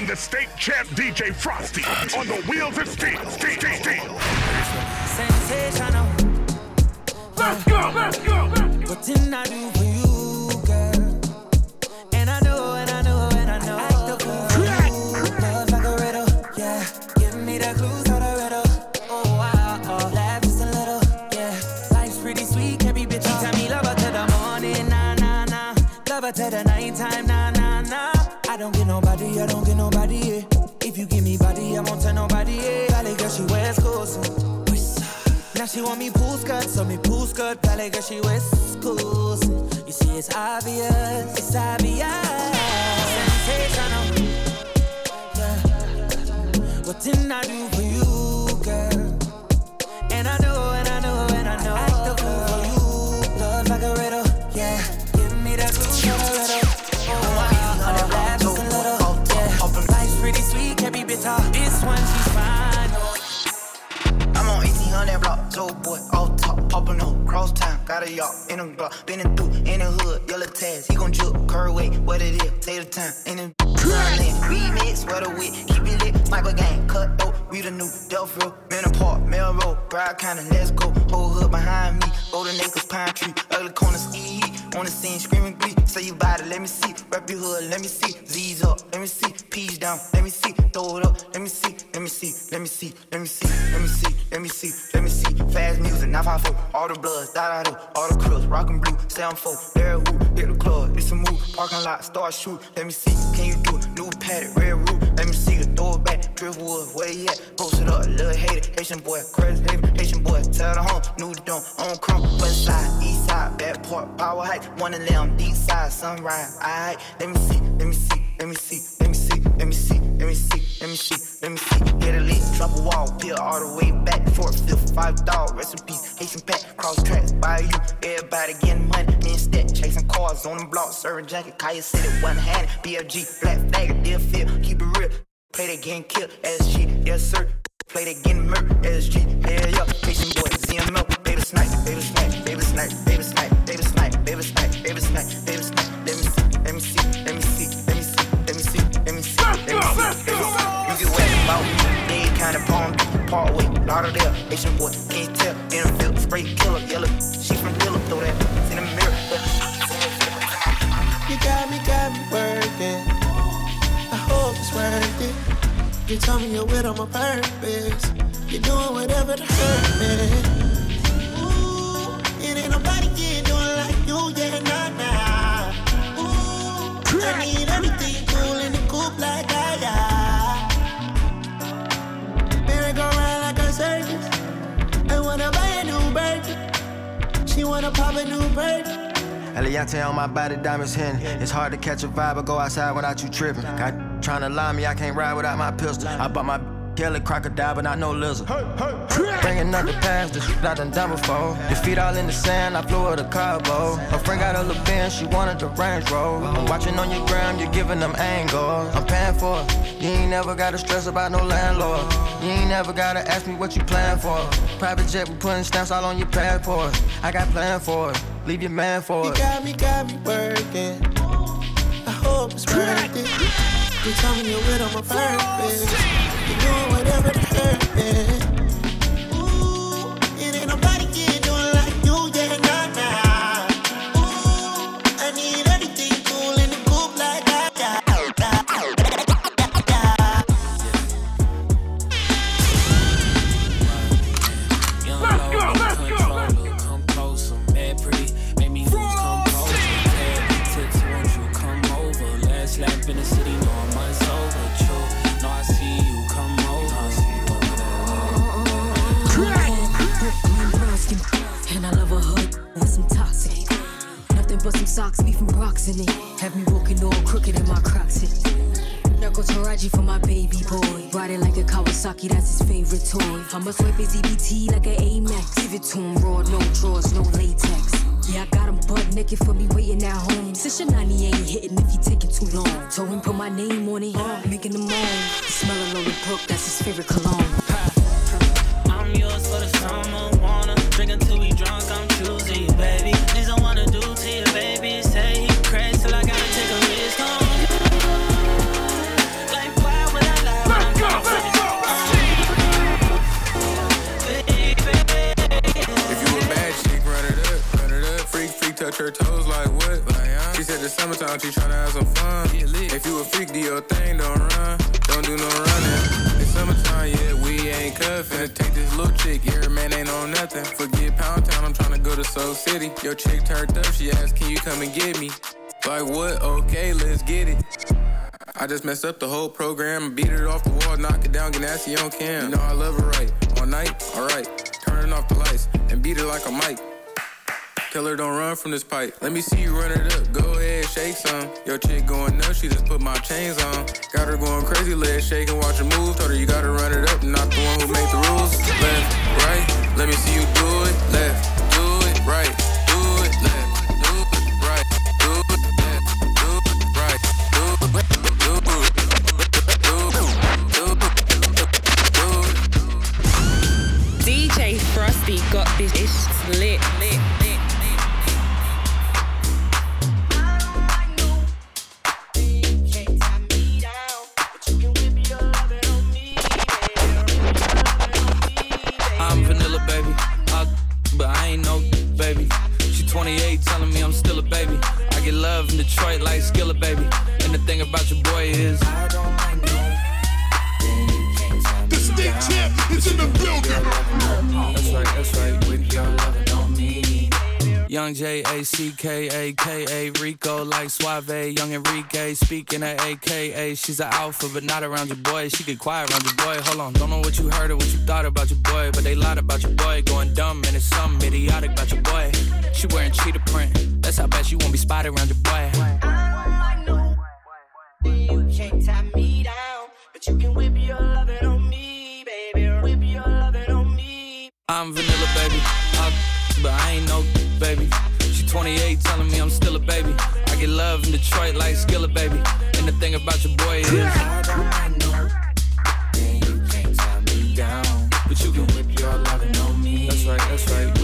And the state champ DJ Frosty on the wheels of steel. steel, steel, steel. Sensational. Let's go, let's go, let's go. What didn't I do for you, Now she want me pool skirt, so me pool skirt, ballet girl, she wears schools. You see, it's obvious, it's obvious. Sensational. Um, yeah. What didn't I do for you, 1800 block, so boy, off top, popping up, cross town, got a yacht in a block, been through in the hood, yellow tags, he gon' juke, curve weight, what it is, take the time, in the remix, what a wit, keep it lit, Michael gang, we the new Delphro, men apart, Melrose, kinda, let's go, whole hood behind me, golden acres, pine tree, ugly corners, e on the scene, screaming glee, say you it, let me see, rep your hood, let me see, Z's up, let me see, P's down, let me see, throw it up, let me see, let me see, let me see, let me see, let me see, let me see, let me see, fast music, 954, all the bloods, da da do, all the cribs, rockin' blue, 74, there woo, hit the club, it's a move, parking lot, start shoot, let me see, can you do it, new paddock, red roof, let me see, the throw it back, driftwood, where you at, post it up, little hater, Haitian boy, crazy haven, Haitian boy, tell the home, new the dome, on crumb, west side, east side, back port, power height, one of them, deep side, sunrise, alright, let me see, let me see, let me see, let me see, let me see, let me see, let me see, let me see, hit a lick, drop a wall, peel all the way back, fourth, fifth, five dog, peace, Haitian pack, cross tracks, by you, everybody getting money, me and cars on the block, serving jacket, Kaya City, one hand, BFG, black flag, deal feel, keep it real, play that getting killed, SG, yes sir, play that getting murked, SG, hell yeah, Haitian boy, ZML, baby snipe, baby snipe, baby snipe, baby snipe, baby snipe, baby snipe, baby snipe, baby snipe, let me see, let me see, let me see, let me see, let me see, let me see, let me see, let me see, you get wet about me, they kinda palm, part way, Lauderdale, Haitian boy, can't tell, in spray killer, yellow, she from Dilla, throw that in the mirror, You got me, got me working. I hope it's worth it. You told me you're with on my purpose. You're doing whatever to hurt me. Ooh, it ain't nobody can do it like you, yeah, nah, nah. Ooh, I need everything cool in the coop like I got. Merry go round like a circus. I wanna buy a new bird. She wanna pop a new bird. Eliantte on my body, diamonds hitting. It's hard to catch a vibe or go outside without you tripping. Got trying to lie me, I can't ride without my pistol. I bought my Kelly crocodile, but not no lizard. Bringing up the past, the shit I done done before. Your feet all in the sand, I flew her to Cabo. Her friend got a little Benz, she wanted the Range Rover. I'm watching on your gram, you're giving them angles. I'm paying for it. You ain't never gotta stress about no landlord. You ain't never gotta ask me what you plan for. Private jet, we putting stamps all on your passport. I got plan for it. Leave your man for You it. got me, got me working. I hope it's worth it. You told me you're with on my purpose. You're doing whatever to hurt me. Taraji for my baby boy. Ride it like a Kawasaki, that's his favorite toy. I must wipe his EBT like an Amex. Give it to him raw, no drawers, no latex. Yeah, I got him butt naked for me waiting at home. Since your 90 ain't hitting if he taking too long. Told him put my name on it, making him moan. Smell a Lola Brooke, that's his favorite cologne. I'm yours for the summer. Her toes like what? She said the summertime she tryna have some fun. If you a freak, do your thing, don't run. Don't do no running. It's summertime, yeah, we ain't cuffin'. Take this little chick, yeah, man ain't on nothing. Forget Pound Town, I'm tryna go to Soul City. Your chick turned up, she asked, can you come and get me? Like what? Okay, let's get it. I just messed up the whole program, beat it off the wall, knock it down, get nasty on cam. You know I love it right. All night, alright. Turning off the lights and beat it like a mic. Tell her don't run from this pipe. Let me see you run it up. Go ahead, shake some. Your chick going nuts, she just put my chains on. Got her going crazy, legs shaking, watch her move. Told her you gotta love in Detroit like Skilla, baby. And the thing about your boy is. I don't like no. The state champ is in the building. That's right, that's right. With your loving on me. Young J A C K A K A Rico like Suave, Young Enrique speaking at AKA. She's an alpha, but not around your boy. She get quiet around your boy. Hold on, don't know what you heard or what you thought about your boy, but they lied about your boy. Going dumb and it's something idiotic about your boy. She wearing cheetah print. That's how bad she won't be spotted around your boy. I know you can't tie me down, but you can whip your lovin' on me, baby. Whip your lovin' on me. I'm vanilla, baby. I, but I ain't no baby. She 28, telling me I'm still a baby. I get love in Detroit like Skilla, baby. And the thing about your boy is. I don't know. Then you can't tie me down. But you can whip your lovin' on me. That's right, that's right.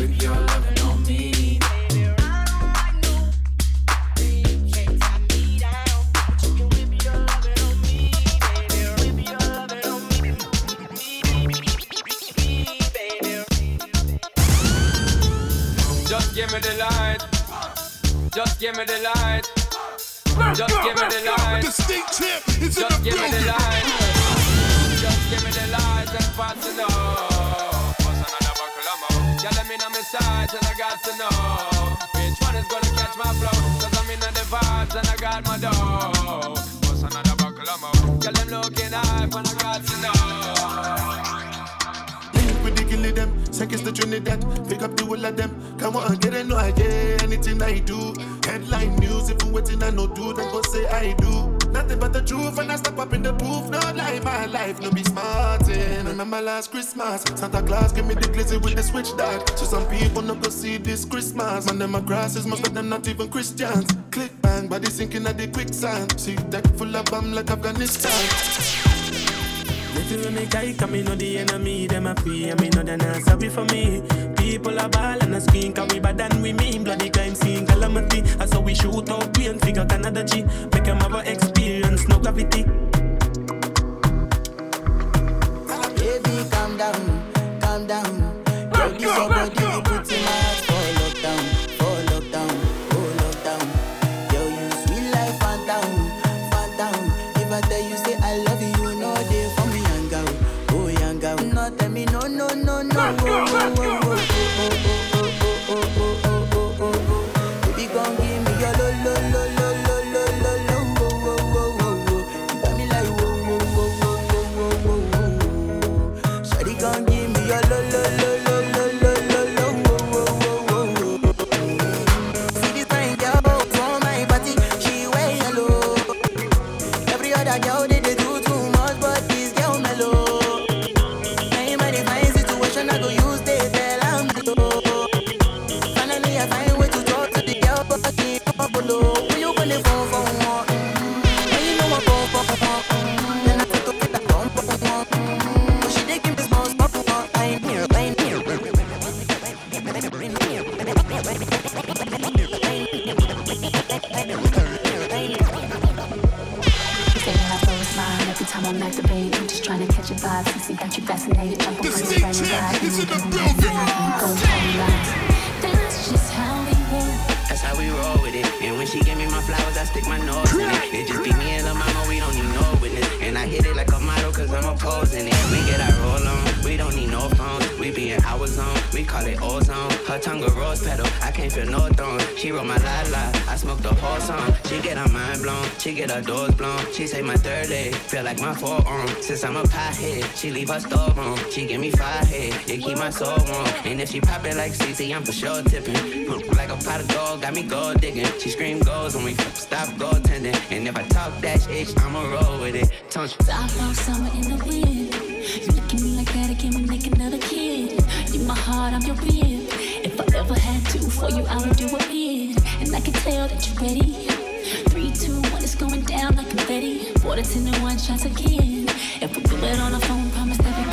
Me the light. Just give me the light. Just give me the light. The state champ is Just in the give building. me the light. Just give me the light and pass it on. What's another buckle of more? Yeah, let me know my sides and I got to know which one is gonna catch my flow. Cause I'm in the vibes and I got my dough. What's another buckle of more? Yeah, them looking hype and I got to know them. Seconds to Trinidad, pick up the whole of them. Come on, get it, no idea. Anything I do, headline news. If you waiting, I no do, then go say I do. Nothing but the truth, and I step up in the booth. No lie, my life, no be smarting. Remember last Christmas, Santa Claus gave me the glizzy with the switch dog. So some people no go see this Christmas. Man, them my grasses, most of them not even Christians. Click bang, body sinking at the quicksand. See that full of bomb like Afghanistan. Little when me guy come, me know the enemy, them a pray, and me know they not sorry for me. People are ball and a screen, cause we bad and we mean bloody crime scene calamity. That's how we shoot out, we and figure Canada G. Make them have a experience, no gravity. Baby, calm down, calm down. Yo, this your body, you put in my heart for lockdown, for lockdown, for lockdown. Yo, you sweet life, phantom, phantom. If I tell you, say I love you, you know they yanga, oh yanga. No tell me no no no no. Let's go, let's. in. We get our we be in our zone, we call it ozone. Her tongue a rose petal, I can't feel no thorn. She wrote my la la, I smoked the whole song. She get her mind blown, she get her doors blown. She say my third leg, feel like my forearm. Since I'm a pothead, she leave her store on. She give me five head, it keep my soul warm. And if she pop it like CC, I'm for sure tipping. Like a pot of gold, got me gold digging. She scream goals when we stop goaltending. And if I talk that shit, I'ma roll with it. Tongue. Stop our summer in the wind. You look at me like that, I give me another kid my heart, I'm your rib. If I ever had to for you, I would do a in. And I can tell that you're ready. Three, two, one, it's going down like confetti. Water ten to one shots again. If we do it on the phone, promise that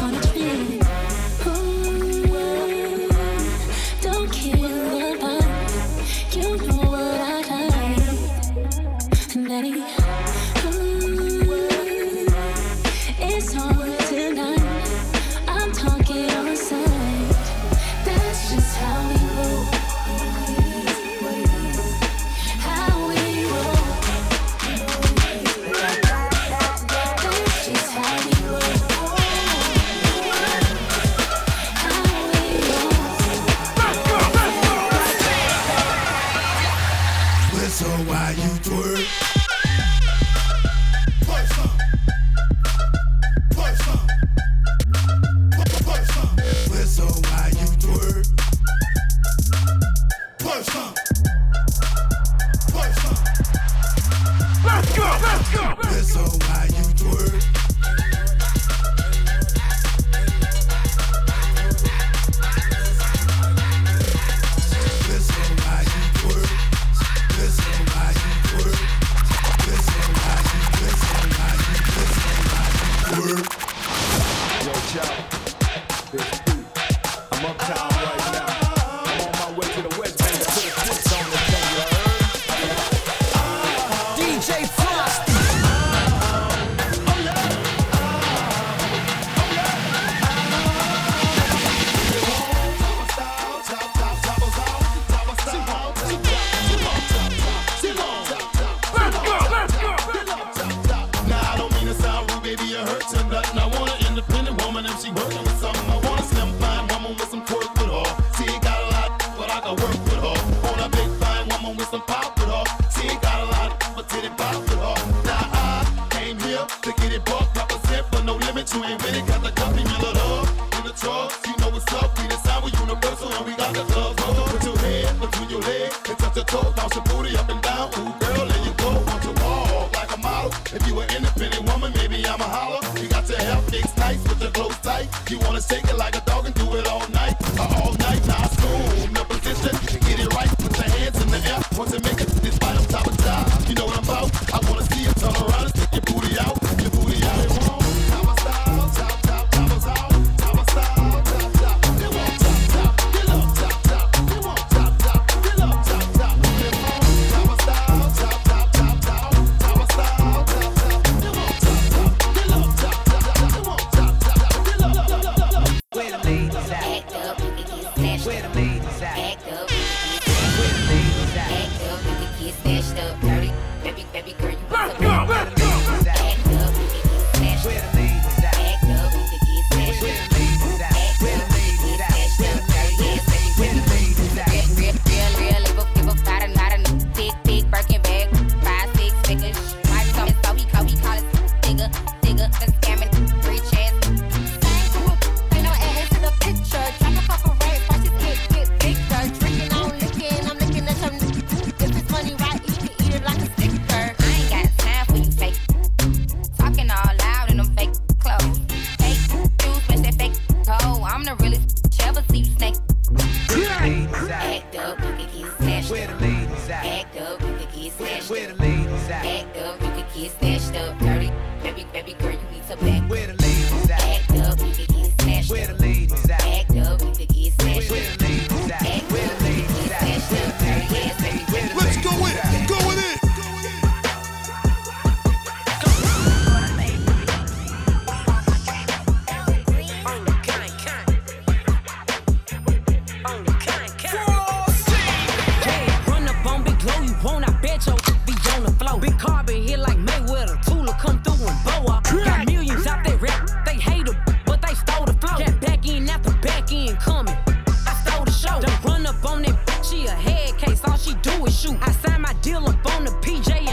deal up on the PJ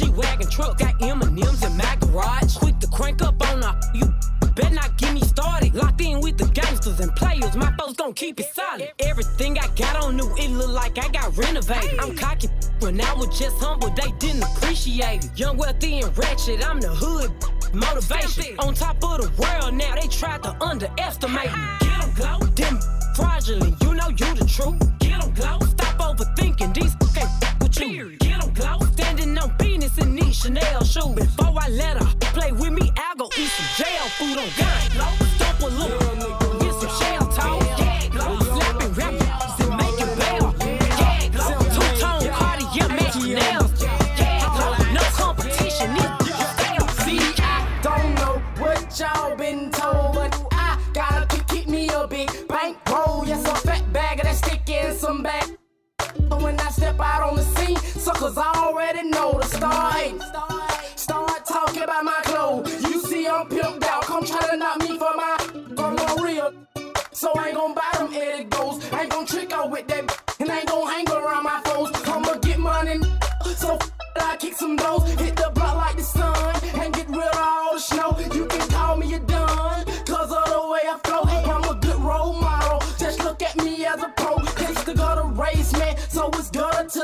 G-Wagon truck, got M&M's in my garage. Quick to crank up on a you. Better not get me started. Locked in with the gangsters and players. My folks gon' keep it solid. Everything I got on new, it look like I got renovated. I'm cocky, when I was just humble, they didn't appreciate it. Young, wealthy, and ratchet, I'm the hood. Motivation on top of the world now, they tried to underestimate me. Get Get 'em glow, them fraudulent, you know you the truth. Get Get 'em glow, stop overthinking these can't with you. Chanel shoes. Before I let her play with me, I'll go eat some jail food on God. Stomp a little,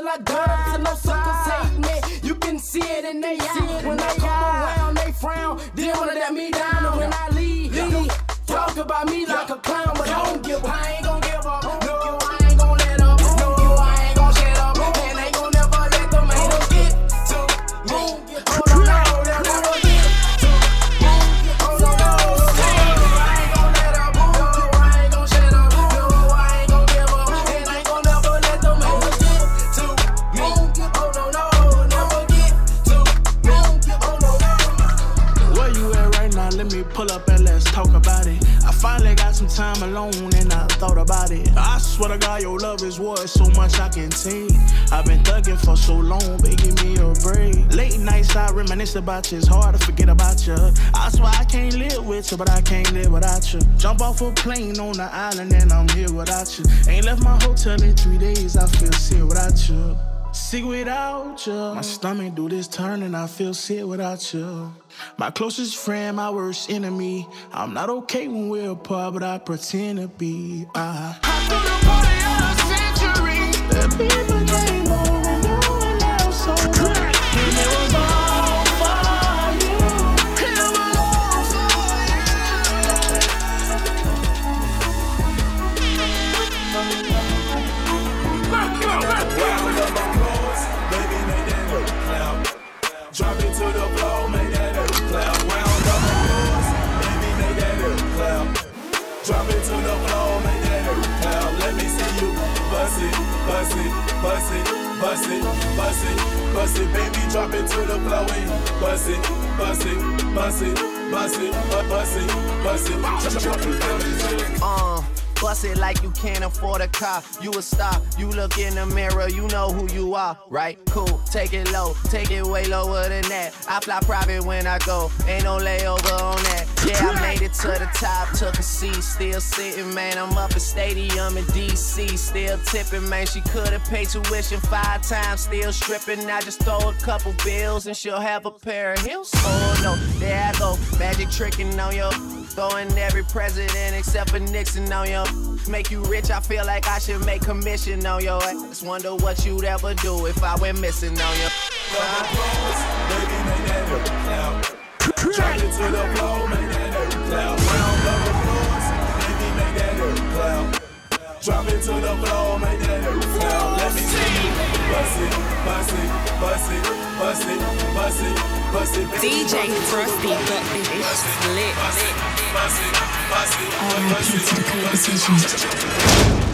I gutter. Till no suckers swear to God, your love is worth so much I can take. I've been thugging for so long, baby, give me a break. Late nights I reminisce about you, it's hard to forget about you. I swear I can't live with you, but I can't live without you. Jump off a plane on the island and I'm here without you. Ain't left my hotel in three days, I feel sick without you. Sick without you. My stomach do this turn and I feel sick without you. My closest friend, my worst enemy. I'm not okay when we're apart, but I pretend to be. I The party people came over, bust it, bust it, bust it, bust it, bust it, baby, drop it to the floor and bust it, bust it, bust it, bust it, bu- bust it, bust it, drop it, drop it. Uh, bust it like you can't afford a car. You a star. You look in the mirror, you know who you are, right? Cool. Take it low, take it way lower than that. I fly private when I go, ain't no layover on that. Yeah, I made it to the top, took a seat, still sitting, man. I'm up at stadium in DC, still tipping, man. She could've paid tuition five times, still stripping. I just throw a couple bills and she'll have a pair of heels. Oh no, there I go, magic tricking on your. Throwing every president except for Nixon on your Make you rich, I feel like I should make commission on your ass. Wonder what you'd ever do if I went missing on your. Drop it to the floor, make that. Round make that cloud. Drop it to the floor, make that cloud. Let me see bust it, bust it, bust it, bust it, bust it, bust it. DJ Frosty got this lit. Bust it, bust it, bust it, to the bust it, conversation.